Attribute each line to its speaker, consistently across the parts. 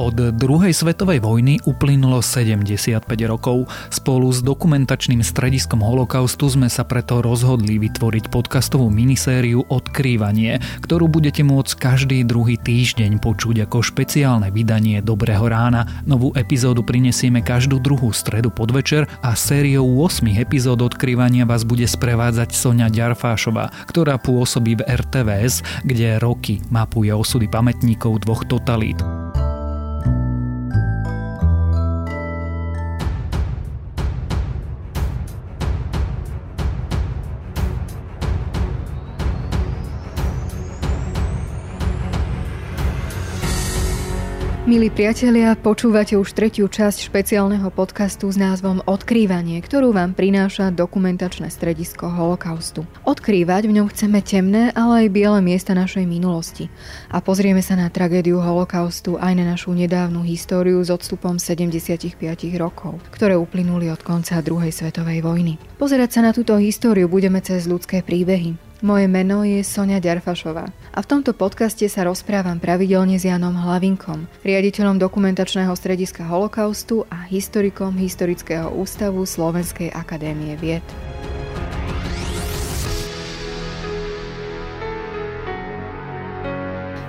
Speaker 1: Od druhej svetovej vojny uplynulo 75 rokov. Spolu s dokumentačným strediskom holokaustu sme sa preto rozhodli vytvoriť podcastovú minisériu Odkrývanie, ktorú budete môcť každý druhý týždeň počuť ako špeciálne vydanie Dobrého rána. Novú epizódu prinesieme každú druhú stredu podvečer a sériou 8 epizód Odkrývania vás bude sprevádzať Sonia Ďarfášová, ktorá pôsobí v RTVS, kde roky mapuje osudy pamätníkov dvoch totalít.
Speaker 2: Milí priatelia, počúvate už tretiu časť špeciálneho podcastu s názvom Odkrývanie, ktorú vám prináša dokumentačné stredisko holokaustu. Odkrývať v ňom chceme temné, ale aj biele miesta našej minulosti. A pozrieme sa na tragédiu holokaustu aj na našu nedávnu históriu s odstupom 75 rokov, ktoré uplynuli od konca druhej svetovej vojny. Pozerať sa na túto históriu budeme cez ľudské príbehy, moje meno je Sonia Ďarfašová a v tomto podcaste sa rozprávam pravidelne s Janom Hlavinkom, riaditeľom dokumentačného strediska holokaustu a historikom Historického ústavu Slovenskej akadémie vied.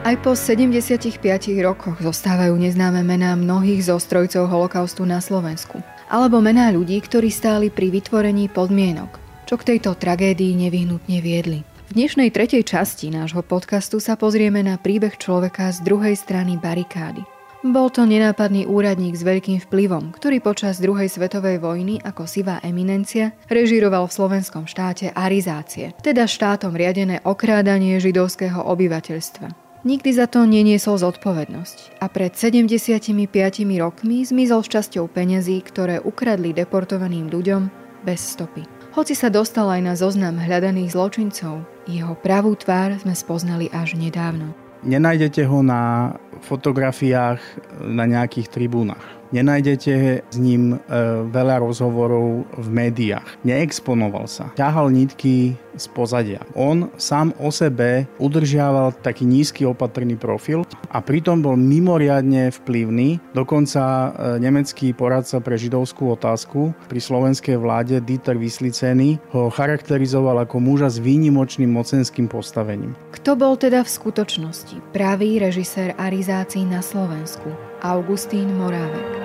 Speaker 2: Aj po 75 rokoch zostávajú neznáme mená mnohých zostrojcov holokaustu na Slovensku, alebo mená ľudí, ktorí stáli pri vytvorení podmienok, čo k tejto tragédii nevyhnutne viedli. V dnešnej tretej časti nášho podcastu sa pozrieme na príbeh človeka z druhej strany barikády. Bol to nenápadný úradník s veľkým vplyvom, ktorý počas druhej svetovej vojny ako sivá eminencia režíroval v slovenskom štáte arizácie, teda štátom riadené okrádanie židovského obyvateľstva. Nikdy za to neniesol zodpovednosť a pred 75 rokmi zmizol s časťou peňazí, ktoré ukradli deportovaným ľuďom bez stopy. Hoci sa dostal aj na zoznam hľadaných zločincov, jeho pravú tvár sme spoznali až nedávno.
Speaker 3: Nenájdete ho na fotografiách na nejakých tribúnach. Nenájdete s ním e, veľa rozhovorov v médiách. Neexponoval sa. Ťahal nitky z pozadia. On sám o sebe udržiaval taký nízky opatrný profil a pritom bol mimoriadne vplyvný. Dokonca e, nemecký poradca pre židovskú otázku pri slovenskej vláde Dieter Vysliceny ho charakterizoval ako muža s výnimočným mocenským postavením.
Speaker 2: Kto bol teda v skutočnosti pravý režisér arizácií na Slovensku? Augustín Morávek.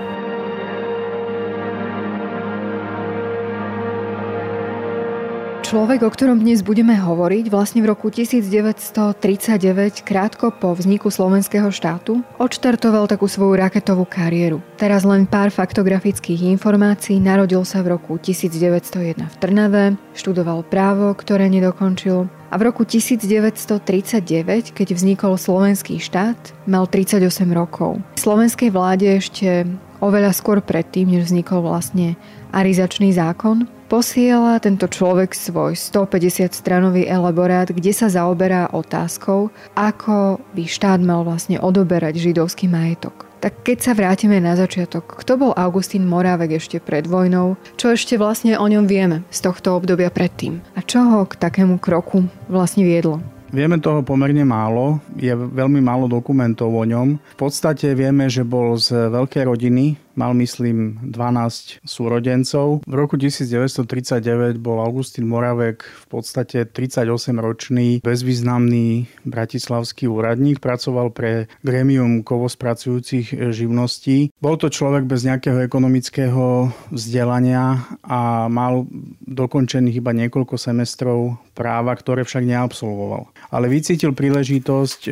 Speaker 2: Človek, o ktorom dnes budeme hovoriť, vlastne v roku 1939, krátko po vzniku slovenského štátu, odštartoval takú svoju raketovú kariéru. Teraz len pár faktografických informácií. Narodil sa v roku 1901 v Trnave, študoval právo, ktoré nedokončil, a v roku 1939, keď vznikol slovenský štát, mal 38 rokov. V slovenskej vláde ešte oveľa skôr predtým, než vznikol vlastne arizačný zákon, posiela tento človek svoj 150 stranový elaborát, kde sa zaoberá otázkou, ako by štát mal vlastne odoberať židovský majetok. Tak keď sa vrátime na začiatok, kto bol Augustín Morávek ešte pred vojnou, čo ešte vlastne o ňom vieme z tohto obdobia predtým a čo ho k takému kroku vlastne viedlo?
Speaker 3: Vieme toho pomerne málo, je veľmi málo dokumentov o ňom. V podstate vieme, že bol z veľkej rodiny, mal myslím 12 súrodencov. V roku 1939 bol Augustín Moravek v podstate 38-ročný, bezvýznamný bratislavský úradník, pracoval pre gremium kovospracujúcich živností. Bol to človek bez nejakého ekonomického vzdelania a mal dokončených iba niekoľko semestrov práva, ktoré však neabsolvoval. Ale vycítil príležitosť e,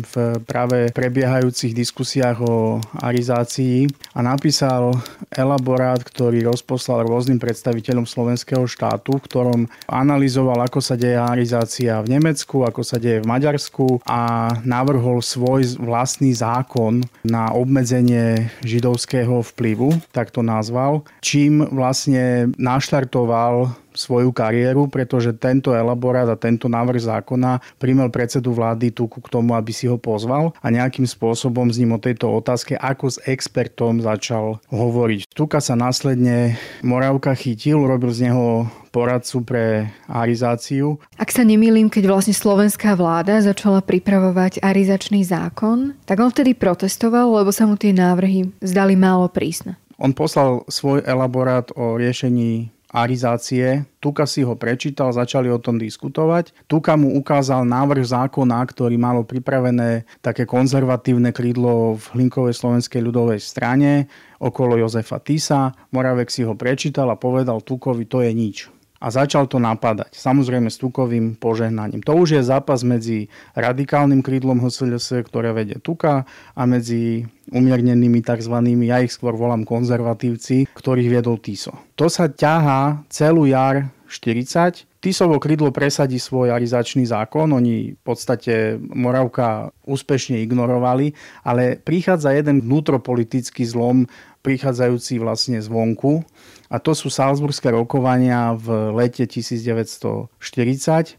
Speaker 3: v práve prebiehajúcich diskusiách o arizácii a napísal elaborát, ktorý rozposlal rôznym predstaviteľom slovenského štátu, v ktorom analyzoval, ako sa deje arizácia v Nemecku, ako sa deje v Maďarsku a navrhol svoj vlastný zákon na obmedzenie židovského vplyvu, tak to nazval, čím vlastne naštartoval svoju kariéru, pretože tento elaborát a tento návrh zákona primel predsedu vlády Tuku k tomu, aby si ho pozval a nejakým spôsobom s ním o tejto otázke ako s expertom začal hovoriť. Tuka sa následne Moravka chytil, robil z neho poradcu pre arizáciu.
Speaker 2: Ak sa nemýlim, keď vlastne slovenská vláda začala pripravovať arizačný zákon, tak on vtedy protestoval, lebo sa mu tie návrhy zdali málo prísne.
Speaker 3: On poslal svoj elaborát o riešení arizácie. Tuka si ho prečítal, začali o tom diskutovať. Tuka mu ukázal návrh zákona, ktorý malo pripravené také konzervatívne krídlo v Hlinkovej slovenskej ľudovej strane okolo Jozefa Tisa. Moravek si ho prečítal a povedal Tukovi, to je nič a začal to napadať. Samozrejme s tukovým požehnaním. To už je zápas medzi radikálnym krídlom HSLS, ktoré vedie Tuka a medzi umiernenými tzv. ja ich skôr volám konzervatívci, ktorých viedol Tiso. To sa ťahá celú jar 40. Tisovo krídlo presadí svoj arizačný zákon, oni v podstate Moravka úspešne ignorovali, ale prichádza jeden vnútropolitický zlom, prichádzajúci vlastne zvonku a to sú Salzburské rokovania v lete 1940.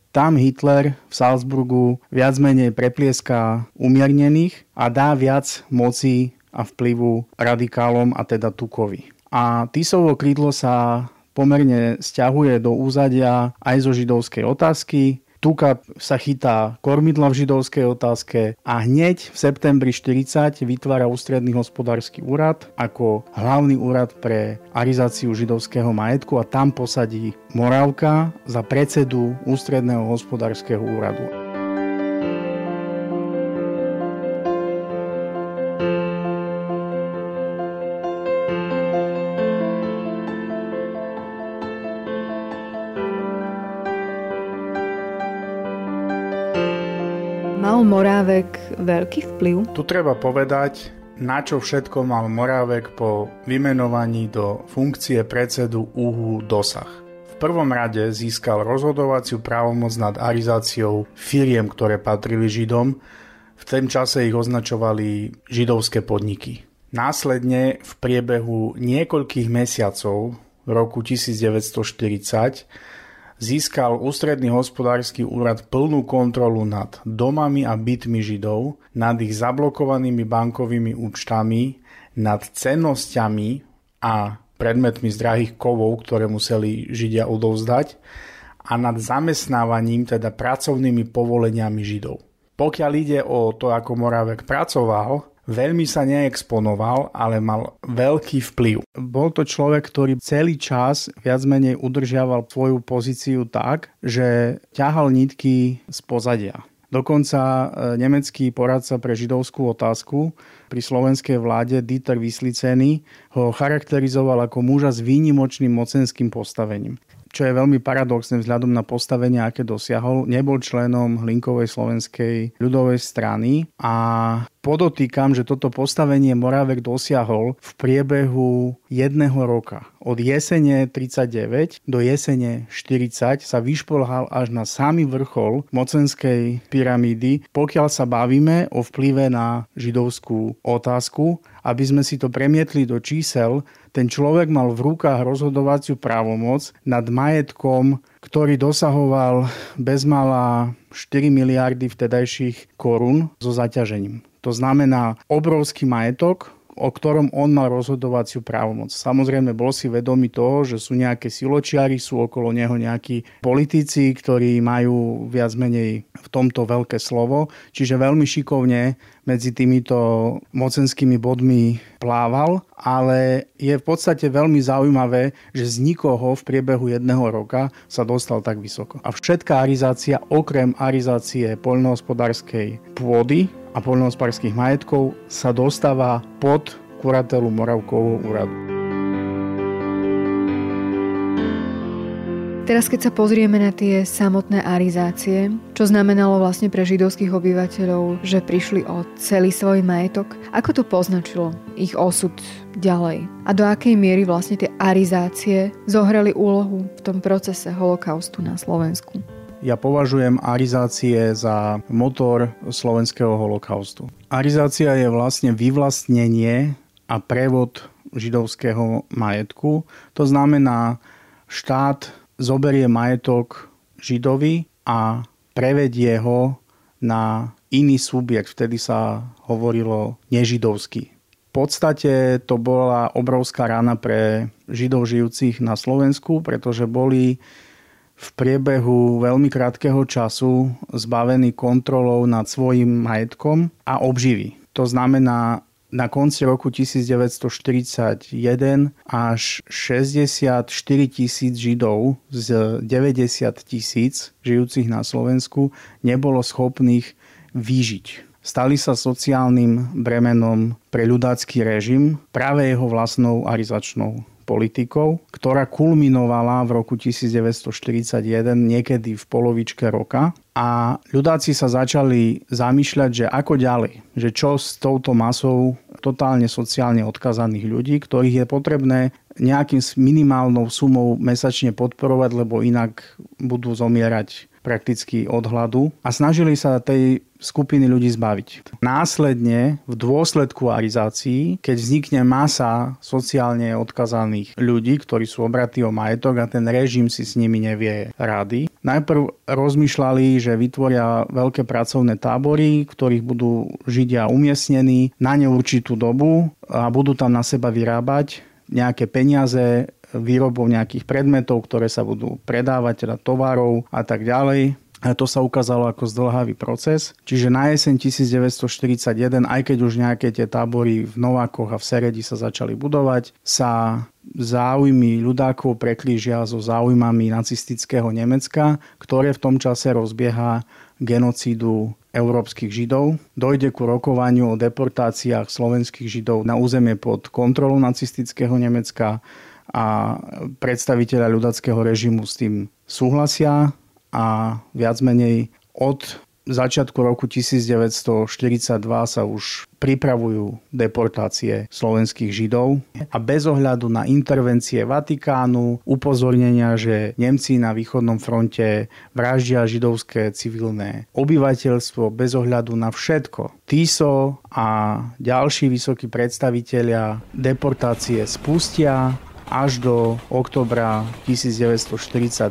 Speaker 3: Tam Hitler v Salzburgu viac menej preplieská umiernených a dá viac moci a vplyvu radikálom a teda Tukovi. A Tisovo krídlo sa pomerne stiahuje do úzadia aj zo židovskej otázky. Tuka sa chytá kormidla v židovskej otázke a hneď v septembri 40 vytvára ústredný hospodársky úrad ako hlavný úrad pre arizáciu židovského majetku a tam posadí Moravka za predsedu ústredného hospodárskeho úradu.
Speaker 2: Morávek veľký vplyv?
Speaker 3: Tu treba povedať, na čo všetko mal Morávek po vymenovaní do funkcie predsedu UHU dosah. V prvom rade získal rozhodovaciu právomoc nad arizáciou firiem, ktoré patrili Židom. V tom čase ich označovali židovské podniky. Následne v priebehu niekoľkých mesiacov v roku 1940 získal ústredný hospodársky úrad plnú kontrolu nad domami a bytmi Židov, nad ich zablokovanými bankovými účtami, nad cennosťami a predmetmi z drahých kovov, ktoré museli Židia odovzdať a nad zamestnávaním, teda pracovnými povoleniami Židov. Pokiaľ ide o to, ako Moravek pracoval, Veľmi sa neexponoval, ale mal veľký vplyv. Bol to človek, ktorý celý čas viac menej udržiaval svoju pozíciu tak, že ťahal nitky z pozadia. Dokonca e, nemecký poradca pre židovskú otázku pri slovenskej vláde Dieter Vysliceny ho charakterizoval ako muža s výnimočným mocenským postavením čo je veľmi paradoxné vzhľadom na postavenie, aké dosiahol. Nebol členom Hlinkovej slovenskej ľudovej strany a podotýkam, že toto postavenie Moravek dosiahol v priebehu jedného roka. Od jesene 39 do jesene 40 sa vyšplhal až na samý vrchol mocenskej pyramídy, pokiaľ sa bavíme o vplyve na židovskú otázku. Aby sme si to premietli do čísel, ten človek mal v rukách rozhodovaciu právomoc nad majetkom, ktorý dosahoval bezmala 4 miliardy vtedajších korún so zaťažením. To znamená obrovský majetok, o ktorom on mal rozhodovaciu právomoc. Samozrejme bol si vedomý toho, že sú nejaké siločiari, sú okolo neho nejakí politici, ktorí majú viac menej v tomto veľké slovo, čiže veľmi šikovne medzi týmito mocenskými bodmi plával, ale je v podstate veľmi zaujímavé, že z nikoho v priebehu jedného roka sa dostal tak vysoko. A všetká arizácia, okrem arizácie poľnohospodárskej pôdy, a poľnohospodárských majetkov sa dostáva pod kuratelu Moravkovho úradu.
Speaker 2: Teraz keď sa pozrieme na tie samotné arizácie, čo znamenalo vlastne pre židovských obyvateľov, že prišli o celý svoj majetok, ako to poznačilo ich osud ďalej? A do akej miery vlastne tie arizácie zohrali úlohu v tom procese holokaustu na Slovensku?
Speaker 3: Ja považujem arizácie za motor slovenského holokaustu. Arizácia je vlastne vyvlastnenie a prevod židovského majetku. To znamená, štát zoberie majetok Židovi a prevedie ho na iný subjekt. Vtedy sa hovorilo nežidovský. V podstate to bola obrovská rana pre Židov žijúcich na Slovensku, pretože boli v priebehu veľmi krátkeho času zbavení kontrolou nad svojim majetkom a obživy. To znamená, na konci roku 1941 až 64 tisíc Židov z 90 tisíc žijúcich na Slovensku nebolo schopných vyžiť. Stali sa sociálnym bremenom pre ľudácky režim práve jeho vlastnou arizačnou politikou, ktorá kulminovala v roku 1941 niekedy v polovičke roka. A ľudáci sa začali zamýšľať, že ako ďalej, že čo s touto masou totálne sociálne odkazaných ľudí, ktorých je potrebné nejakým minimálnou sumou mesačne podporovať, lebo inak budú zomierať prakticky od hladu a snažili sa tej skupiny ľudí zbaviť. Následne v dôsledku arizácií, keď vznikne masa sociálne odkazaných ľudí, ktorí sú obratí o majetok a ten režim si s nimi nevie rady, najprv rozmýšľali, že vytvoria veľké pracovné tábory, ktorých budú Židia umiestnení na neurčitú dobu a budú tam na seba vyrábať nejaké peniaze výrobou nejakých predmetov, ktoré sa budú predávať, teda tovarov a tak ďalej. A to sa ukázalo ako zdlhavý proces. Čiže na jeseň 1941, aj keď už nejaké tie tábory v Novákoch a v Seredi sa začali budovať, sa záujmy ľudákov preklížia so záujmami nacistického Nemecka, ktoré v tom čase rozbieha genocídu európskych židov. Dojde ku rokovaniu o deportáciách slovenských židov na územie pod kontrolou nacistického Nemecka a predstaviteľa ľudackého režimu s tým súhlasia a viac menej od začiatku roku 1942 sa už pripravujú deportácie slovenských židov a bez ohľadu na intervencie Vatikánu, upozornenia, že Nemci na východnom fronte vraždia židovské civilné obyvateľstvo bez ohľadu na všetko. TISO a ďalší vysokí predstavitelia deportácie spustia až do oktobra 1942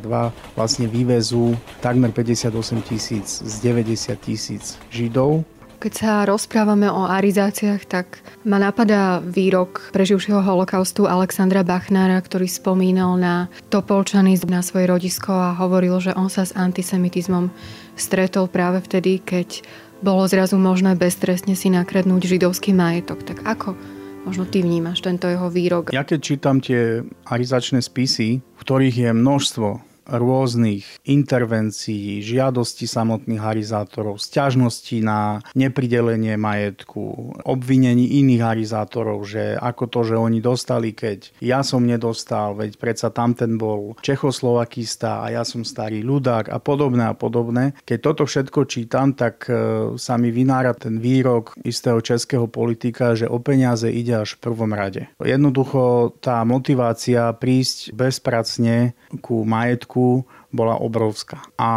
Speaker 3: vlastne vyvezú takmer 58 tisíc z 90 tisíc Židov.
Speaker 2: Keď sa rozprávame o arizáciách, tak ma napadá výrok preživšieho holokaustu Alexandra Bachnára, ktorý spomínal na Topolčany na svoje rodisko a hovoril, že on sa s antisemitizmom stretol práve vtedy, keď bolo zrazu možné beztrestne si nakradnúť židovský majetok. Tak ako Možno ty vnímaš tento jeho výrok.
Speaker 3: Ja keď čítam tie arizačné spisy, v ktorých je množstvo rôznych intervencií, žiadosti samotných harizátorov, stiažností na nepridelenie majetku, obvinení iných harizátorov, že ako to, že oni dostali, keď ja som nedostal, veď predsa tamten bol Čechoslovakista a ja som starý ľudák a podobné a podobné. Keď toto všetko čítam, tak e, sa mi vynára ten výrok istého českého politika, že o peniaze ide až v prvom rade. Jednoducho tá motivácia prísť bezpracne ku majetku Slovensku bola obrovská. A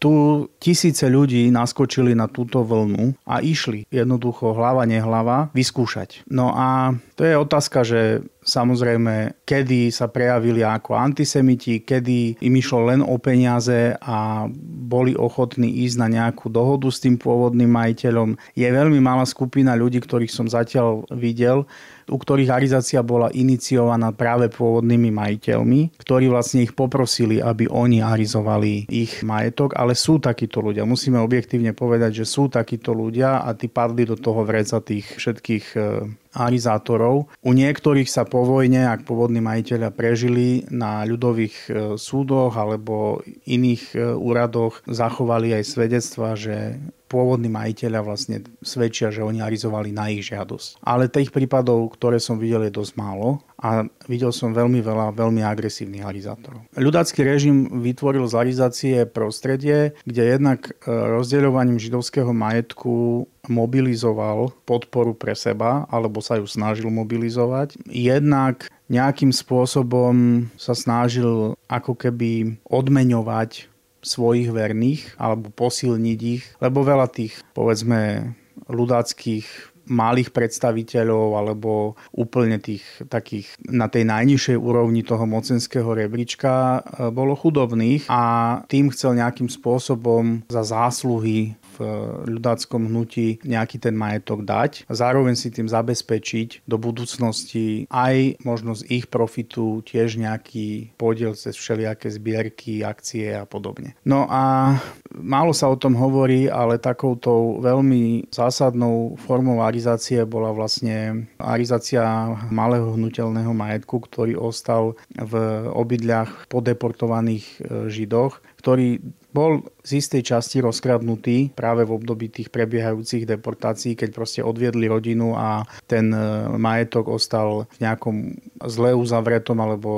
Speaker 3: tu tisíce ľudí naskočili na túto vlnu a išli jednoducho hlava nehlava vyskúšať. No a to je otázka, že samozrejme, kedy sa prejavili ako antisemiti, kedy im išlo len o peniaze a boli ochotní ísť na nejakú dohodu s tým pôvodným majiteľom. Je veľmi malá skupina ľudí, ktorých som zatiaľ videl, u ktorých arizácia bola iniciovaná práve pôvodnými majiteľmi, ktorí vlastne ich poprosili, aby oni arizovali ich majetok, ale sú takíto ľudia. Musíme objektívne povedať, že sú takíto ľudia a tí padli do toho vreca tých všetkých e, arizátorov. U niektorých sa po vojne, ak pôvodní majiteľia prežili na ľudových e, súdoch alebo iných e, úradoch, zachovali aj svedectva, že pôvodní majiteľia vlastne svedčia, že oni arizovali na ich žiadosť. Ale tých prípadov, ktoré som videl, je dosť málo a videl som veľmi veľa veľmi agresívnych arizátorov. Ľudácky režim vytvoril z arizácie prostredie, kde jednak e, rozdeľovaním židovského majetku mobilizoval podporu pre seba, alebo sa ju snažil mobilizovať. Jednak nejakým spôsobom sa snažil ako keby odmeňovať svojich verných alebo posilniť ich, lebo veľa tých, povedzme, ľudáckých malých predstaviteľov alebo úplne tých takých na tej najnižšej úrovni toho mocenského rebríčka e, bolo chudobných a tým chcel nejakým spôsobom za zásluhy ľudáckom hnutí nejaký ten majetok dať a zároveň si tým zabezpečiť do budúcnosti aj možno z ich profitu tiež nejaký podiel cez všelijaké zbierky, akcie a podobne. No a málo sa o tom hovorí, ale takouto veľmi zásadnou formou arizácie bola vlastne arizácia malého hnutelného majetku, ktorý ostal v obydliach podeportovaných e, židoch, ktorý bol z istej časti rozkradnutý práve v období tých prebiehajúcich deportácií, keď proste odviedli rodinu a ten e, majetok ostal v nejakom zle uzavretom alebo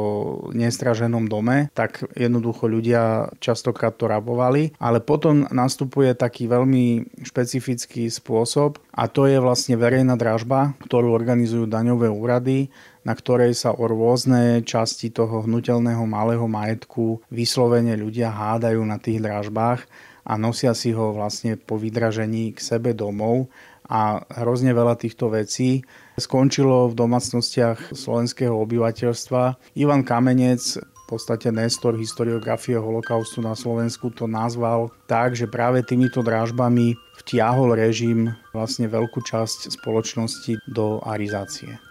Speaker 3: nestraženom dome, tak jednoducho ľudia častokrát to rabovali. Ale potom nastupuje taký veľmi špecifický spôsob a to je vlastne verejná dražba, ktorú organizujú daňové úrady na ktorej sa o rôzne časti toho hnutelného malého majetku vyslovene ľudia hádajú na tých dražbách a nosia si ho vlastne po vydražení k sebe domov a hrozne veľa týchto vecí skončilo v domácnostiach slovenského obyvateľstva. Ivan Kamenec v podstate Nestor historiografie holokaustu na Slovensku to nazval tak, že práve týmito dražbami vtiahol režim vlastne veľkú časť spoločnosti do arizácie.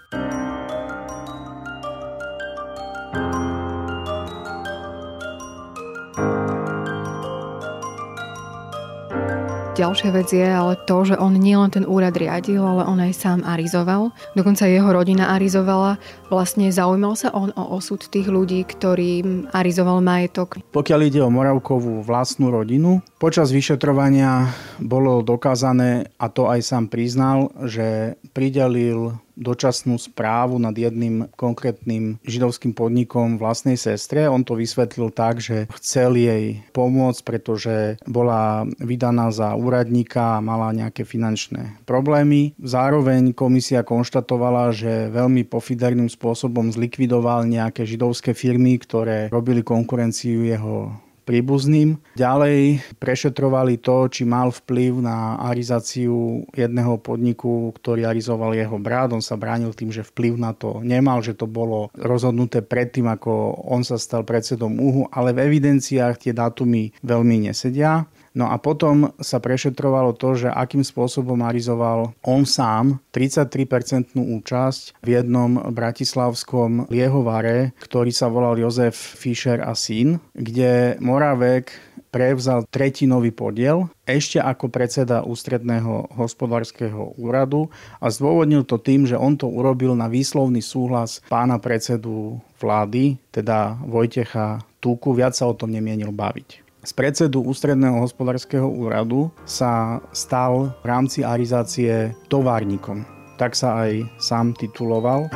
Speaker 2: Ďalšia vec je ale to, že on nielen ten úrad riadil, ale on aj sám arizoval. Dokonca jeho rodina arizovala. Vlastne zaujímal sa on o osud tých ľudí, ktorým arizoval majetok.
Speaker 3: Pokiaľ ide o Moravkovú vlastnú rodinu, počas vyšetrovania bolo dokázané, a to aj sám priznal, že pridelil dočasnú správu nad jedným konkrétnym židovským podnikom vlastnej sestre. On to vysvetlil tak, že chcel jej pomôcť, pretože bola vydaná za úradníka a mala nejaké finančné problémy. Zároveň komisia konštatovala, že veľmi pofiderným spôsobom zlikvidoval nejaké židovské firmy, ktoré robili konkurenciu jeho príbuzným. Ďalej prešetrovali to, či mal vplyv na arizáciu jedného podniku, ktorý arizoval jeho brat. On sa bránil tým, že vplyv na to nemal, že to bolo rozhodnuté predtým, ako on sa stal predsedom úhu, ale v evidenciách tie dátumy veľmi nesedia. No a potom sa prešetrovalo to, že akým spôsobom arizoval on sám 33% účasť v jednom bratislavskom liehovare, ktorý sa volal Jozef Fischer a syn, kde Moravek prevzal tretinový podiel ešte ako predseda ústredného hospodárskeho úradu a zdôvodnil to tým, že on to urobil na výslovný súhlas pána predsedu vlády, teda Vojtecha Túku, viac sa o tom nemienil baviť. Z predsedu Ústredného hospodárskeho úradu sa stal v rámci arizácie továrnikom. Tak sa aj sám tituloval.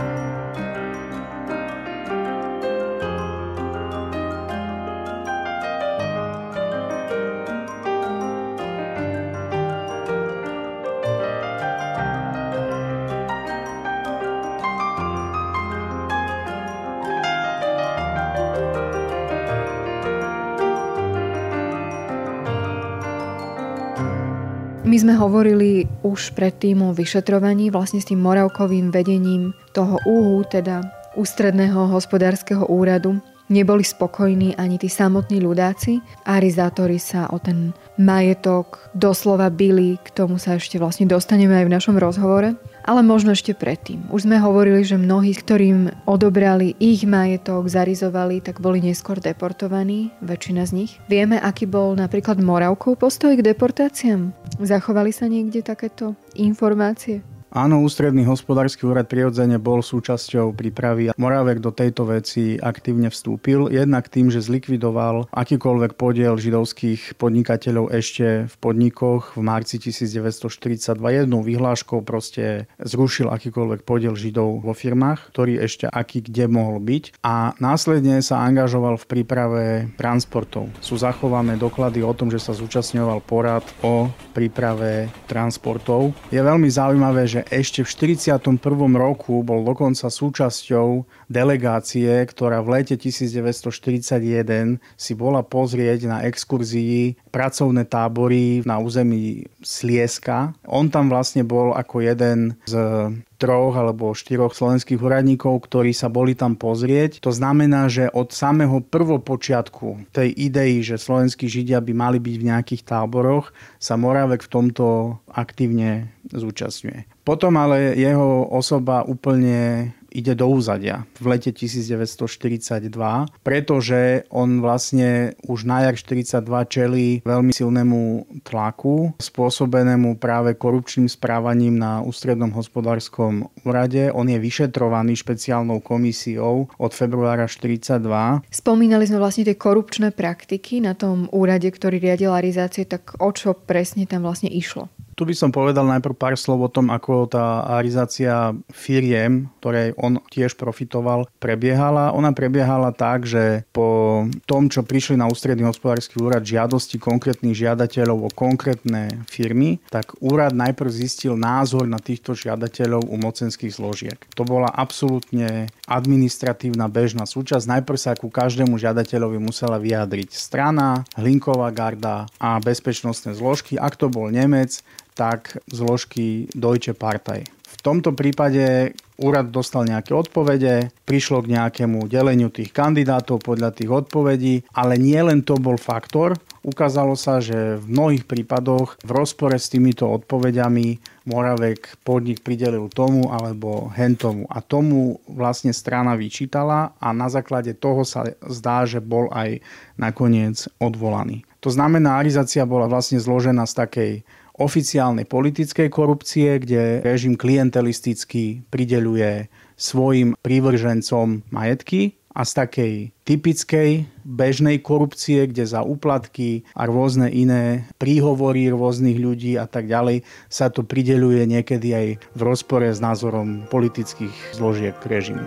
Speaker 2: My sme hovorili už predtým o vyšetrovaní vlastne s tým Moravkovým vedením toho úhu, teda ústredného hospodárskeho úradu. Neboli spokojní ani tí samotní ľudáci. Arizátori sa o ten majetok doslova byli, k tomu sa ešte vlastne dostaneme aj v našom rozhovore. Ale možno ešte predtým. Už sme hovorili, že mnohí, ktorým odobrali ich majetok, zarizovali, tak boli neskôr deportovaní, väčšina z nich. Vieme, aký bol napríklad Moravkov postoj k deportáciám? Zachovali sa niekde takéto informácie?
Speaker 3: Áno, ústredný hospodársky úrad prirodzene bol súčasťou prípravy. Moravek do tejto veci aktívne vstúpil, jednak tým, že zlikvidoval akýkoľvek podiel židovských podnikateľov ešte v podnikoch v marci 1942 jednou vyhláškou proste zrušil akýkoľvek podiel židov vo firmách, ktorý ešte aký kde mohol byť a následne sa angažoval v príprave transportov. Sú zachované doklady o tom, že sa zúčastňoval porad o príprave transportov. Je veľmi zaujímavé, že ešte v 41. roku bol dokonca súčasťou delegácie, ktorá v lete 1941 si bola pozrieť na exkurzii pracovné tábory na území Slieska. On tam vlastne bol ako jeden z troch alebo štyroch slovenských úradníkov, ktorí sa boli tam pozrieť. To znamená, že od samého prvopočiatku tej idei, že slovenskí židia by mali byť v nejakých táboroch, sa Moravek v tomto aktívne zúčastňuje. Potom ale jeho osoba úplne ide do úzadia v lete 1942, pretože on vlastne už na jar 42 čelí veľmi silnému tlaku, spôsobenému práve korupčným správaním na ústrednom hospodárskom úrade. On je vyšetrovaný špeciálnou komisiou od februára 42.
Speaker 2: Spomínali sme vlastne tie korupčné praktiky na tom úrade, ktorý riadil arizácie, tak o čo presne tam vlastne išlo?
Speaker 3: Tu by som povedal najprv pár slov o tom, ako tá arizácia firiem, ktorej on tiež profitoval, prebiehala. Ona prebiehala tak, že po tom, čo prišli na ústredný hospodársky úrad žiadosti konkrétnych žiadateľov o konkrétne firmy, tak úrad najprv zistil názor na týchto žiadateľov u mocenských zložiek. To bola absolútne administratívna bežná súčasť. Najprv sa ku každému žiadateľovi musela vyjadriť strana, hlinková garda a bezpečnostné zložky. Ak to bol Nemec, tak zložky Deutsche Partei. V tomto prípade úrad dostal nejaké odpovede, prišlo k nejakému deleniu tých kandidátov podľa tých odpovedí, ale nie len to bol faktor, ukázalo sa, že v mnohých prípadoch v rozpore s týmito odpovediami Moravek podnik pridelil tomu alebo hentomu. A tomu vlastne strana vyčítala a na základe toho sa zdá, že bol aj nakoniec odvolaný. To znamená, arizácia bola vlastne zložená z takej oficiálnej politickej korupcie, kde režim klientelisticky prideľuje svojim prívržencom majetky a z takej typickej bežnej korupcie, kde za úplatky a rôzne iné príhovory rôznych ľudí a tak ďalej sa to prideľuje niekedy aj v rozpore s názorom politických zložiek režimu.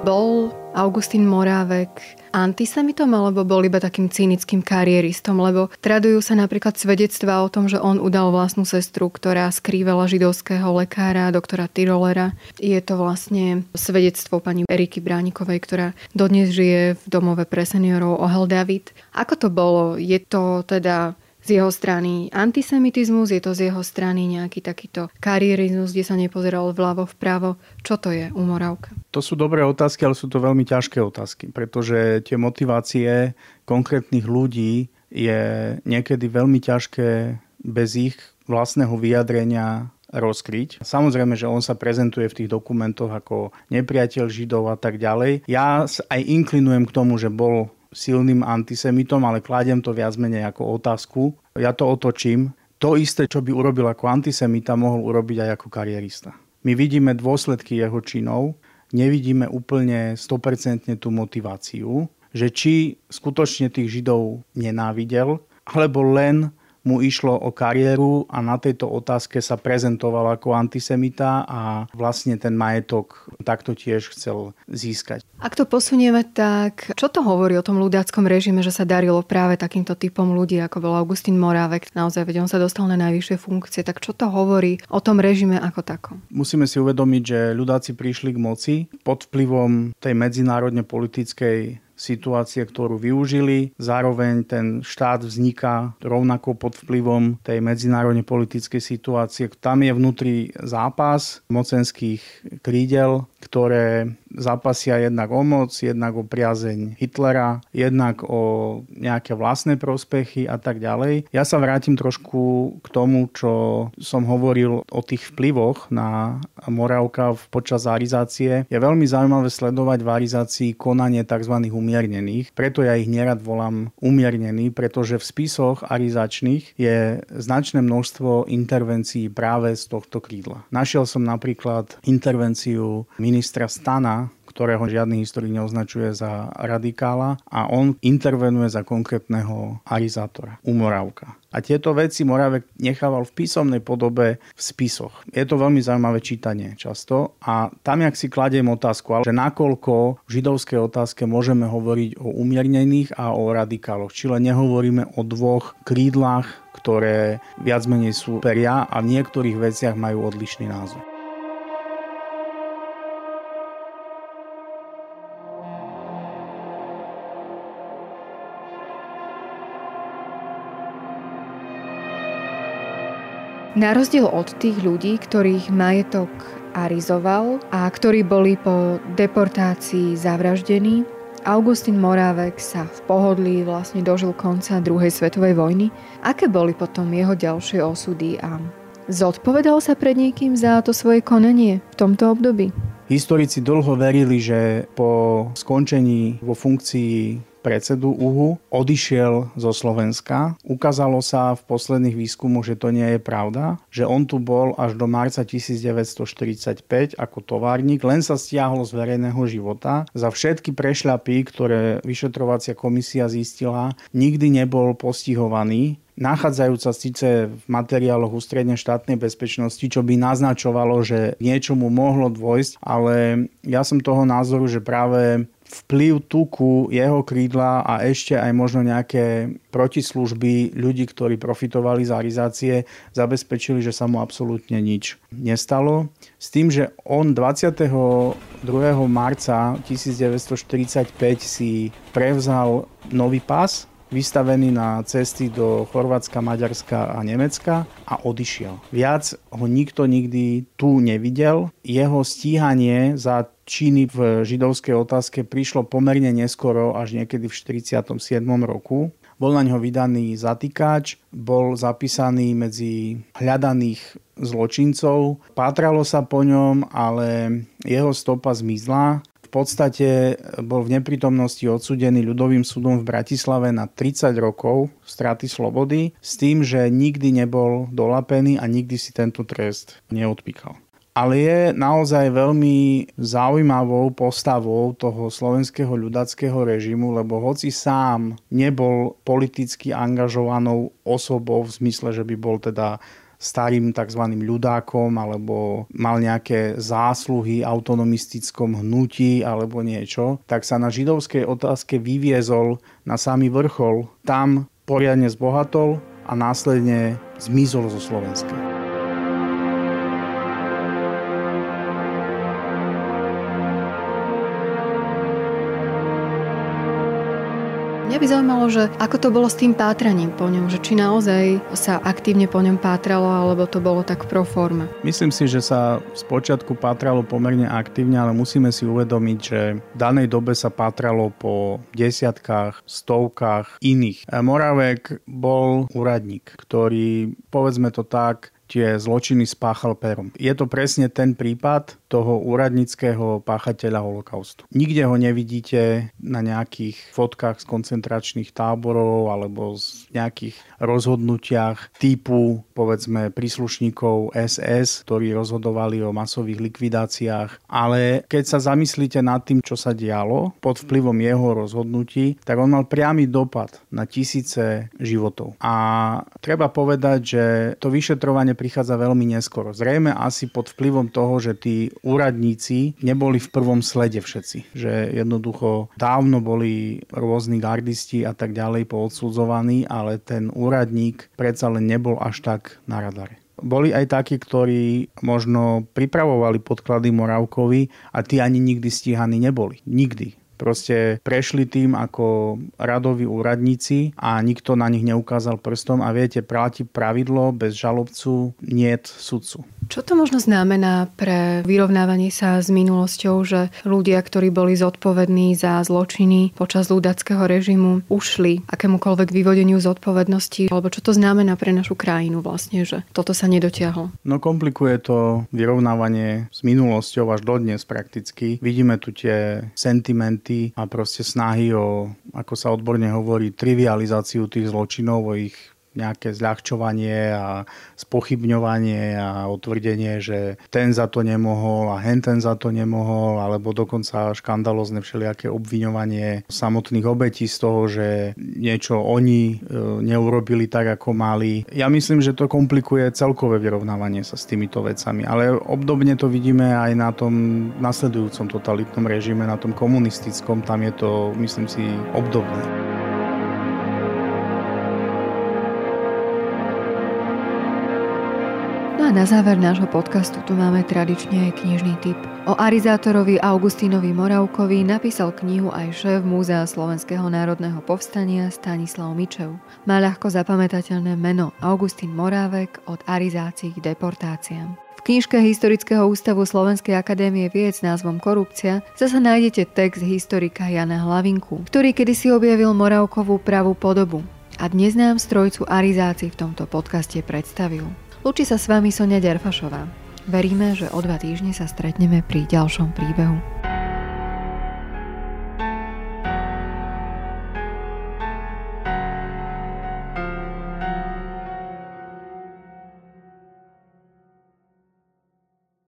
Speaker 2: Bol Augustín Morávek antisemitom alebo bol iba takým cynickým karieristom, lebo tradujú sa napríklad svedectvá o tom, že on udal vlastnú sestru, ktorá skrývala židovského lekára, doktora Tyrolera. Je to vlastne svedectvo pani Eriky Bránikovej, ktorá dodnes žije v domove pre seniorov Ohel David. Ako to bolo? Je to teda z jeho strany antisemitizmus, je to z jeho strany nejaký takýto karierizmus, kde sa nepozeral vľavo vpravo. Čo to je u Moravka?
Speaker 3: To sú dobré otázky, ale sú to veľmi ťažké otázky, pretože tie motivácie konkrétnych ľudí je niekedy veľmi ťažké bez ich vlastného vyjadrenia rozkryť. Samozrejme, že on sa prezentuje v tých dokumentoch ako nepriateľ Židov a tak ďalej. Ja aj inklinujem k tomu, že bol silným antisemitom, ale kladiem to viac menej ako otázku. Ja to otočím. To isté, čo by urobil ako antisemita, mohol urobiť aj ako karierista. My vidíme dôsledky jeho činov, nevidíme úplne 100% tú motiváciu, že či skutočne tých Židov nenávidel, alebo len mu išlo o kariéru a na tejto otázke sa prezentoval ako antisemita a vlastne ten majetok takto tiež chcel získať.
Speaker 2: Ak to posunieme, tak čo to hovorí o tom ľudáckom režime, že sa darilo práve takýmto typom ľudí, ako bol Augustín Morávek, naozaj, veď on sa dostal na najvyššie funkcie, tak čo to hovorí o tom režime ako takom?
Speaker 3: Musíme si uvedomiť, že ľudáci prišli k moci pod vplyvom tej medzinárodne politickej situácie, ktorú využili. Zároveň ten štát vzniká rovnako pod vplyvom tej medzinárodne politickej situácie. Tam je vnútri zápas mocenských krídel, ktoré zápasia jednak o moc, jednak o priazeň Hitlera, jednak o nejaké vlastné prospechy a tak ďalej. Ja sa vrátim trošku k tomu, čo som hovoril o tých vplyvoch na Moravka počas arizácie. Je veľmi zaujímavé sledovať v arizácii konanie tzv. umiernených, preto ja ich nerad volám umiernený, pretože v spisoch arizačných je značné množstvo intervencií práve z tohto krídla. Našiel som napríklad intervenciu ministra Stana ktorého žiadny historik neoznačuje za radikála a on intervenuje za konkrétneho arizátora, umoravka. A tieto veci Moravek nechával v písomnej podobe v spisoch. Je to veľmi zaujímavé čítanie často a tam, jak si kladiem otázku, ale že nakoľko v židovskej otázke môžeme hovoriť o umiernených a o radikáloch. Či len nehovoríme o dvoch krídlach, ktoré viac menej sú peria a v niektorých veciach majú odlišný názor.
Speaker 2: Na rozdiel od tých ľudí, ktorých majetok arizoval a ktorí boli po deportácii zavraždení, Augustín Morávek sa v pohodlí vlastne dožil konca druhej svetovej vojny. Aké boli potom jeho ďalšie osudy a zodpovedal sa pred niekým za to svoje konanie v tomto období?
Speaker 3: Historici dlho verili, že po skončení vo funkcii predsedu UHU, odišiel zo Slovenska. Ukázalo sa v posledných výskumoch, že to nie je pravda, že on tu bol až do marca 1945 ako továrnik, len sa stiahol z verejného života. Za všetky prešľapy, ktoré vyšetrovacia komisia zistila, nikdy nebol postihovaný nachádzajúca síce v materiáloch ústredne štátnej bezpečnosti, čo by naznačovalo, že niečomu mohlo dôjsť, ale ja som toho názoru, že práve vplyv tuku, jeho krídla a ešte aj možno nejaké protislužby ľudí, ktorí profitovali z arizácie, zabezpečili, že sa mu absolútne nič nestalo. S tým, že on 22. marca 1945 si prevzal nový pás vystavený na cesty do Chorvátska, Maďarska a Nemecka a odišiel. Viac ho nikto nikdy tu nevidel. Jeho stíhanie za činy v židovskej otázke prišlo pomerne neskoro, až niekedy v 47. roku. Bol na ňo vydaný zatýkač, bol zapísaný medzi hľadaných zločincov. Pátralo sa po ňom, ale jeho stopa zmizla podstate bol v neprítomnosti odsudený ľudovým súdom v Bratislave na 30 rokov straty slobody s tým, že nikdy nebol dolapený a nikdy si tento trest neodpíkal ale je naozaj veľmi zaujímavou postavou toho slovenského ľudackého režimu, lebo hoci sám nebol politicky angažovanou osobou v zmysle, že by bol teda starým tzv. ľudákom alebo mal nejaké zásluhy autonomistickom hnutí alebo niečo, tak sa na židovskej otázke vyviezol na samý vrchol. Tam poriadne zbohatol a následne zmizol zo Slovenska.
Speaker 2: By zaujímalo, že ako to bolo s tým pátraním po ňom, že či naozaj sa aktívne po ňom pátralo, alebo to bolo tak pro forma.
Speaker 3: Myslím si, že sa spočiatku pátralo pomerne aktívne, ale musíme si uvedomiť, že v danej dobe sa pátralo po desiatkách, stovkách iných. Moravek bol úradník, ktorý, povedzme to tak, tie zločiny spáchal perom. Je to presne ten prípad toho úradnického páchateľa holokaustu. Nikde ho nevidíte na nejakých fotkách z koncentračných táborov alebo z nejakých rozhodnutiach typu povedzme príslušníkov SS, ktorí rozhodovali o masových likvidáciách. Ale keď sa zamyslíte nad tým, čo sa dialo pod vplyvom jeho rozhodnutí, tak on mal priamy dopad na tisíce životov. A treba povedať, že to vyšetrovanie prichádza veľmi neskoro. Zrejme asi pod vplyvom toho, že tí úradníci neboli v prvom slede všetci. Že jednoducho dávno boli rôzni gardisti a tak ďalej poodsudzovaní, ale ten úradník predsa len nebol až tak na radare boli aj takí, ktorí možno pripravovali podklady Moravkovi a tí ani nikdy stíhaní neboli. Nikdy. Proste prešli tým ako radoví úradníci a nikto na nich neukázal prstom a viete, pláti pravidlo bez žalobcu, niet sudcu.
Speaker 2: Čo to možno znamená pre vyrovnávanie sa s minulosťou, že ľudia, ktorí boli zodpovední za zločiny počas ľudackého režimu, ušli akémukoľvek vyvodeniu zodpovednosti? Alebo čo to znamená pre našu krajinu vlastne, že toto sa nedotiahlo?
Speaker 3: No komplikuje to vyrovnávanie s minulosťou až dodnes prakticky. Vidíme tu tie sentimenty a proste snahy o, ako sa odborne hovorí, trivializáciu tých zločinov, o ich nejaké zľahčovanie a spochybňovanie a otvrdenie, že ten za to nemohol a hen ten za to nemohol, alebo dokonca škandalozne všelijaké obviňovanie samotných obetí z toho, že niečo oni e, neurobili tak, ako mali. Ja myslím, že to komplikuje celkové vyrovnávanie sa s týmito vecami, ale obdobne to vidíme aj na tom nasledujúcom totalitnom režime, na tom komunistickom, tam je to, myslím si, obdobné.
Speaker 2: Na záver nášho podcastu tu máme tradične aj knižný tip. O Arizátorovi Augustínovi Moravkovi napísal knihu aj šéf Múzea Slovenského národného povstania Stanislav Mičev. Má ľahko zapamätateľné meno Augustín Morávek od arizácií k deportáciám. V knižke Historického ústavu Slovenskej akadémie vied s názvom Korupcia zase nájdete text historika Jana Hlavinku, ktorý kedysi objavil Moravkovú pravú podobu a dnes nám strojcu arizácií v tomto podcaste predstavil. Lúči sa s vami Sonia Ďarfašová. Veríme, že o dva týždne sa stretneme pri ďalšom príbehu.